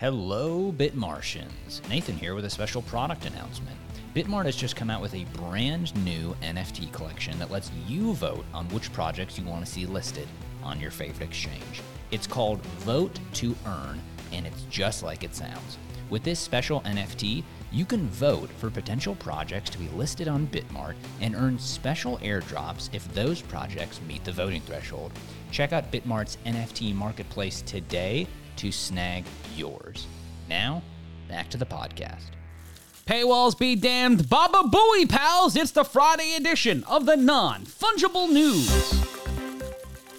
Hello, Bitmartians. Nathan here with a special product announcement. Bitmart has just come out with a brand new NFT collection that lets you vote on which projects you want to see listed on your favorite exchange. It's called Vote to Earn, and it's just like it sounds. With this special NFT, you can vote for potential projects to be listed on Bitmart and earn special airdrops if those projects meet the voting threshold. Check out Bitmart's NFT marketplace today to snag yours. Now, back to the podcast. Paywalls be damned, Baba Booey, pals! It's the Friday edition of the non fungible news.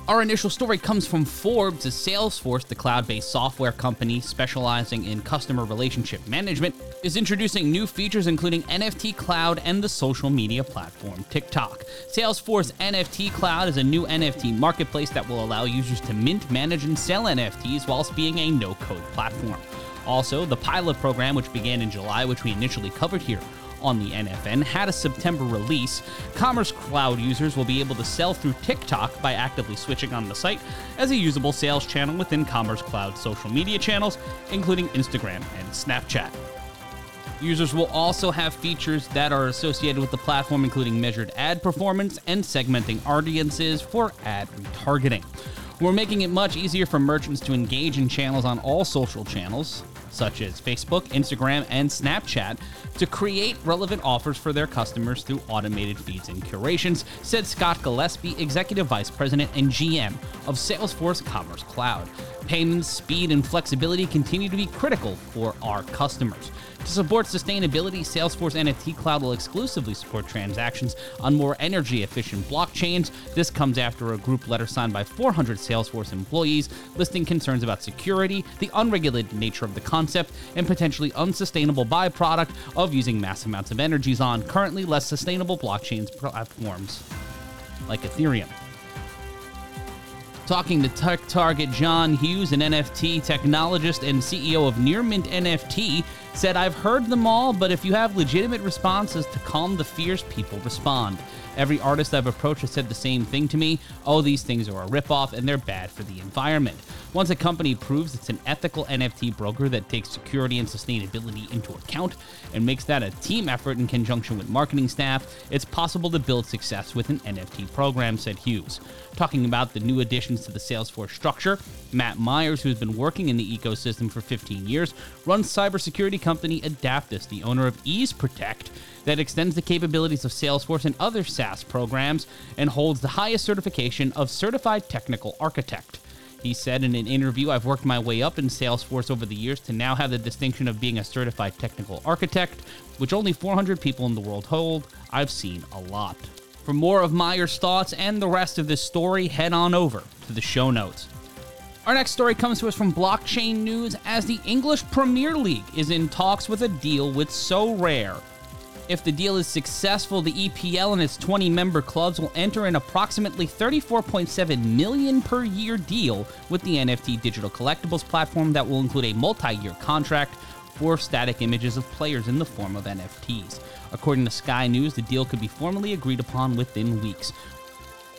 Our initial story comes from Forbes as Salesforce, the cloud based software company specializing in customer relationship management, is introducing new features including NFT Cloud and the social media platform TikTok. Salesforce NFT Cloud is a new NFT marketplace that will allow users to mint, manage, and sell NFTs whilst being a no code platform. Also, the pilot program, which began in July, which we initially covered here on the NFN had a September release. Commerce Cloud users will be able to sell through TikTok by actively switching on the site as a usable sales channel within Commerce Cloud social media channels, including Instagram and Snapchat. Users will also have features that are associated with the platform, including measured ad performance and segmenting audiences for ad retargeting. We're making it much easier for merchants to engage in channels on all social channels, such as Facebook, Instagram, and Snapchat, to create relevant offers for their customers through automated feeds and curations, said Scott Gillespie, Executive Vice President and GM of Salesforce Commerce Cloud. Payments, speed, and flexibility continue to be critical for our customers. To support sustainability, Salesforce NFT Cloud will exclusively support transactions on more energy efficient blockchains. This comes after a group letter signed by 400 Salesforce employees listing concerns about security, the unregulated nature of the concept, and potentially unsustainable byproduct of using mass amounts of energies on currently less sustainable blockchains platforms like Ethereum. Talking to Tech Target, John Hughes, an NFT technologist and CEO of Nearmint NFT, said, I've heard them all, but if you have legitimate responses to calm the fears, people respond. Every artist I've approached has said the same thing to me oh, these things are a ripoff and they're bad for the environment. Once a company proves it's an ethical NFT broker that takes security and sustainability into account and makes that a team effort in conjunction with marketing staff, it's possible to build success with an NFT program, said Hughes. Talking about the new additions to the Salesforce structure, Matt Myers, who's been working in the ecosystem for 15 years, runs cybersecurity company Adaptus, the owner of Ease Protect that extends the capabilities of Salesforce and other SaaS programs and holds the highest certification of Certified Technical Architect. He said in an interview, I've worked my way up in Salesforce over the years to now have the distinction of being a certified technical architect, which only 400 people in the world hold. I've seen a lot. For more of Meyer's thoughts and the rest of this story, head on over to the show notes. Our next story comes to us from Blockchain News as the English Premier League is in talks with a deal with Sorare. If the deal is successful, the EPL and its 20 member clubs will enter an approximately 34.7 million per year deal with the NFT digital collectibles platform that will include a multi-year contract for static images of players in the form of NFTs. According to Sky News, the deal could be formally agreed upon within weeks.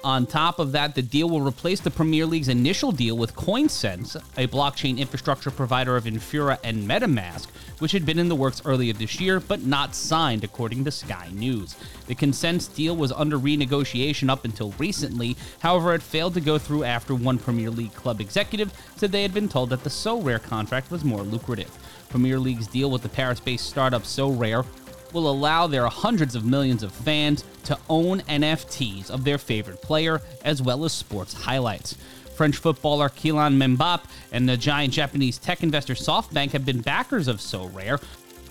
On top of that, the deal will replace the Premier League's initial deal with ConsenSys, a blockchain infrastructure provider of Infura and MetaMask, which had been in the works earlier this year but not signed, according to Sky News. The ConsenSys deal was under renegotiation up until recently, however, it failed to go through after one Premier League club executive said they had been told that the Sorare contract was more lucrative. Premier League's deal with the Paris based startup Sorare will allow their hundreds of millions of fans to own NFTs of their favorite player as well as sports highlights. French footballer Kylian Mbappe and the giant Japanese tech investor SoftBank have been backers of Sorare,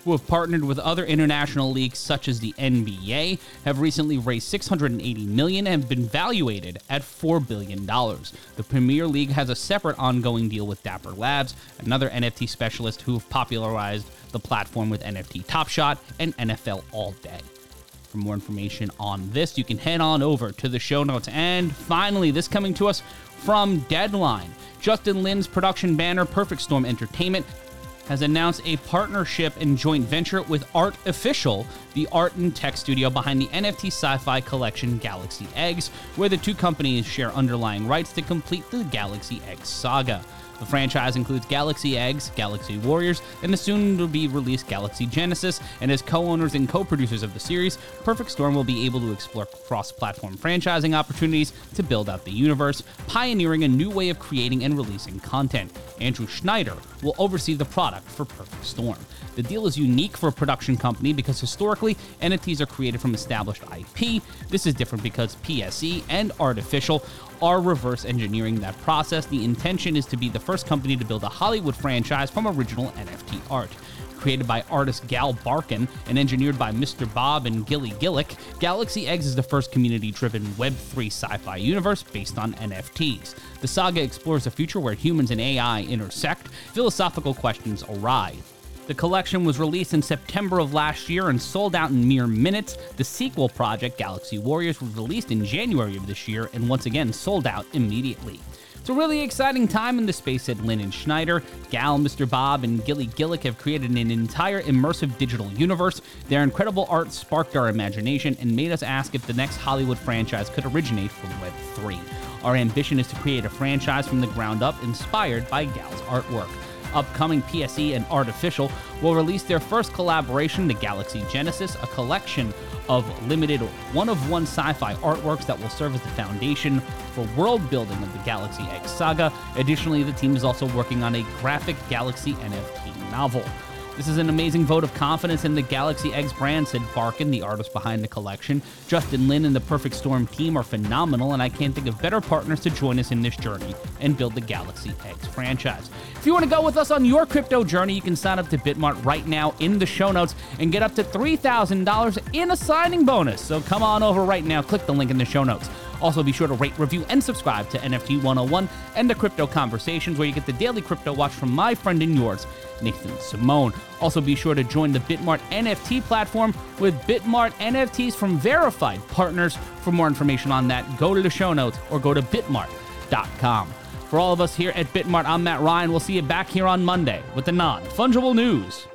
who have partnered with other international leagues such as the NBA, have recently raised 680 million and been valued at 4 billion dollars. The Premier League has a separate ongoing deal with Dapper Labs, another NFT specialist who have popularized the platform with NFT Top Shot and NFL All Day. For more information on this, you can head on over to the show notes. And finally, this coming to us from Deadline. Justin Lin's production banner, Perfect Storm Entertainment, has announced a partnership and joint venture with Art Official, the art and tech studio behind the NFT sci fi collection Galaxy Eggs, where the two companies share underlying rights to complete the Galaxy Eggs saga. The franchise includes Galaxy Eggs, Galaxy Warriors, and the soon to be released Galaxy Genesis. And as co owners and co producers of the series, Perfect Storm will be able to explore cross platform franchising opportunities to build out the universe, pioneering a new way of creating and releasing content. Andrew Schneider will oversee the product for Perfect Storm. The deal is unique for a production company because historically, entities are created from established IP. This is different because PSE and Artificial are reverse engineering that process. The intention is to be the first company to build a Hollywood franchise from original NFT art created by artist Gal Barkin and engineered by Mr. Bob and Gilly Gillick, Galaxy Eggs is the first community driven Web3 sci fi universe based on NFTs. The saga explores a future where humans and AI intersect, philosophical questions arise. The collection was released in September of last year and sold out in mere minutes. The sequel project, Galaxy Warriors, was released in January of this year and once again sold out immediately. It's a really exciting time in the space, said Lin and Schneider. Gal, Mr. Bob, and Gilly Gillick have created an entire immersive digital universe. Their incredible art sparked our imagination and made us ask if the next Hollywood franchise could originate from Web3. Our ambition is to create a franchise from the ground up inspired by Gal's artwork upcoming PSE and Artificial will release their first collaboration, the Galaxy Genesis, a collection of limited one of one sci fi artworks that will serve as the foundation for world building of the Galaxy Eggs saga. Additionally, the team is also working on a graphic Galaxy NFT novel. This is an amazing vote of confidence in the Galaxy Eggs brand, said Barkin, the artist behind the collection. Justin Lin and the Perfect Storm team are phenomenal, and I can't think of better partners to join us in this journey and build the Galaxy Eggs franchise. If you want to go with us on your crypto journey, you can sign up to Bitmart right now in the show notes and get up to $3,000 in a signing bonus. So come on over right now, click the link in the show notes. Also, be sure to rate, review, and subscribe to NFT 101 and the Crypto Conversations, where you get the daily crypto watch from my friend and yours, Nathan Simone. Also, be sure to join the Bitmart NFT platform with Bitmart NFTs from verified partners. For more information on that, go to the show notes or go to bitmart.com. For all of us here at Bitmart, I'm Matt Ryan. We'll see you back here on Monday with the non fungible news.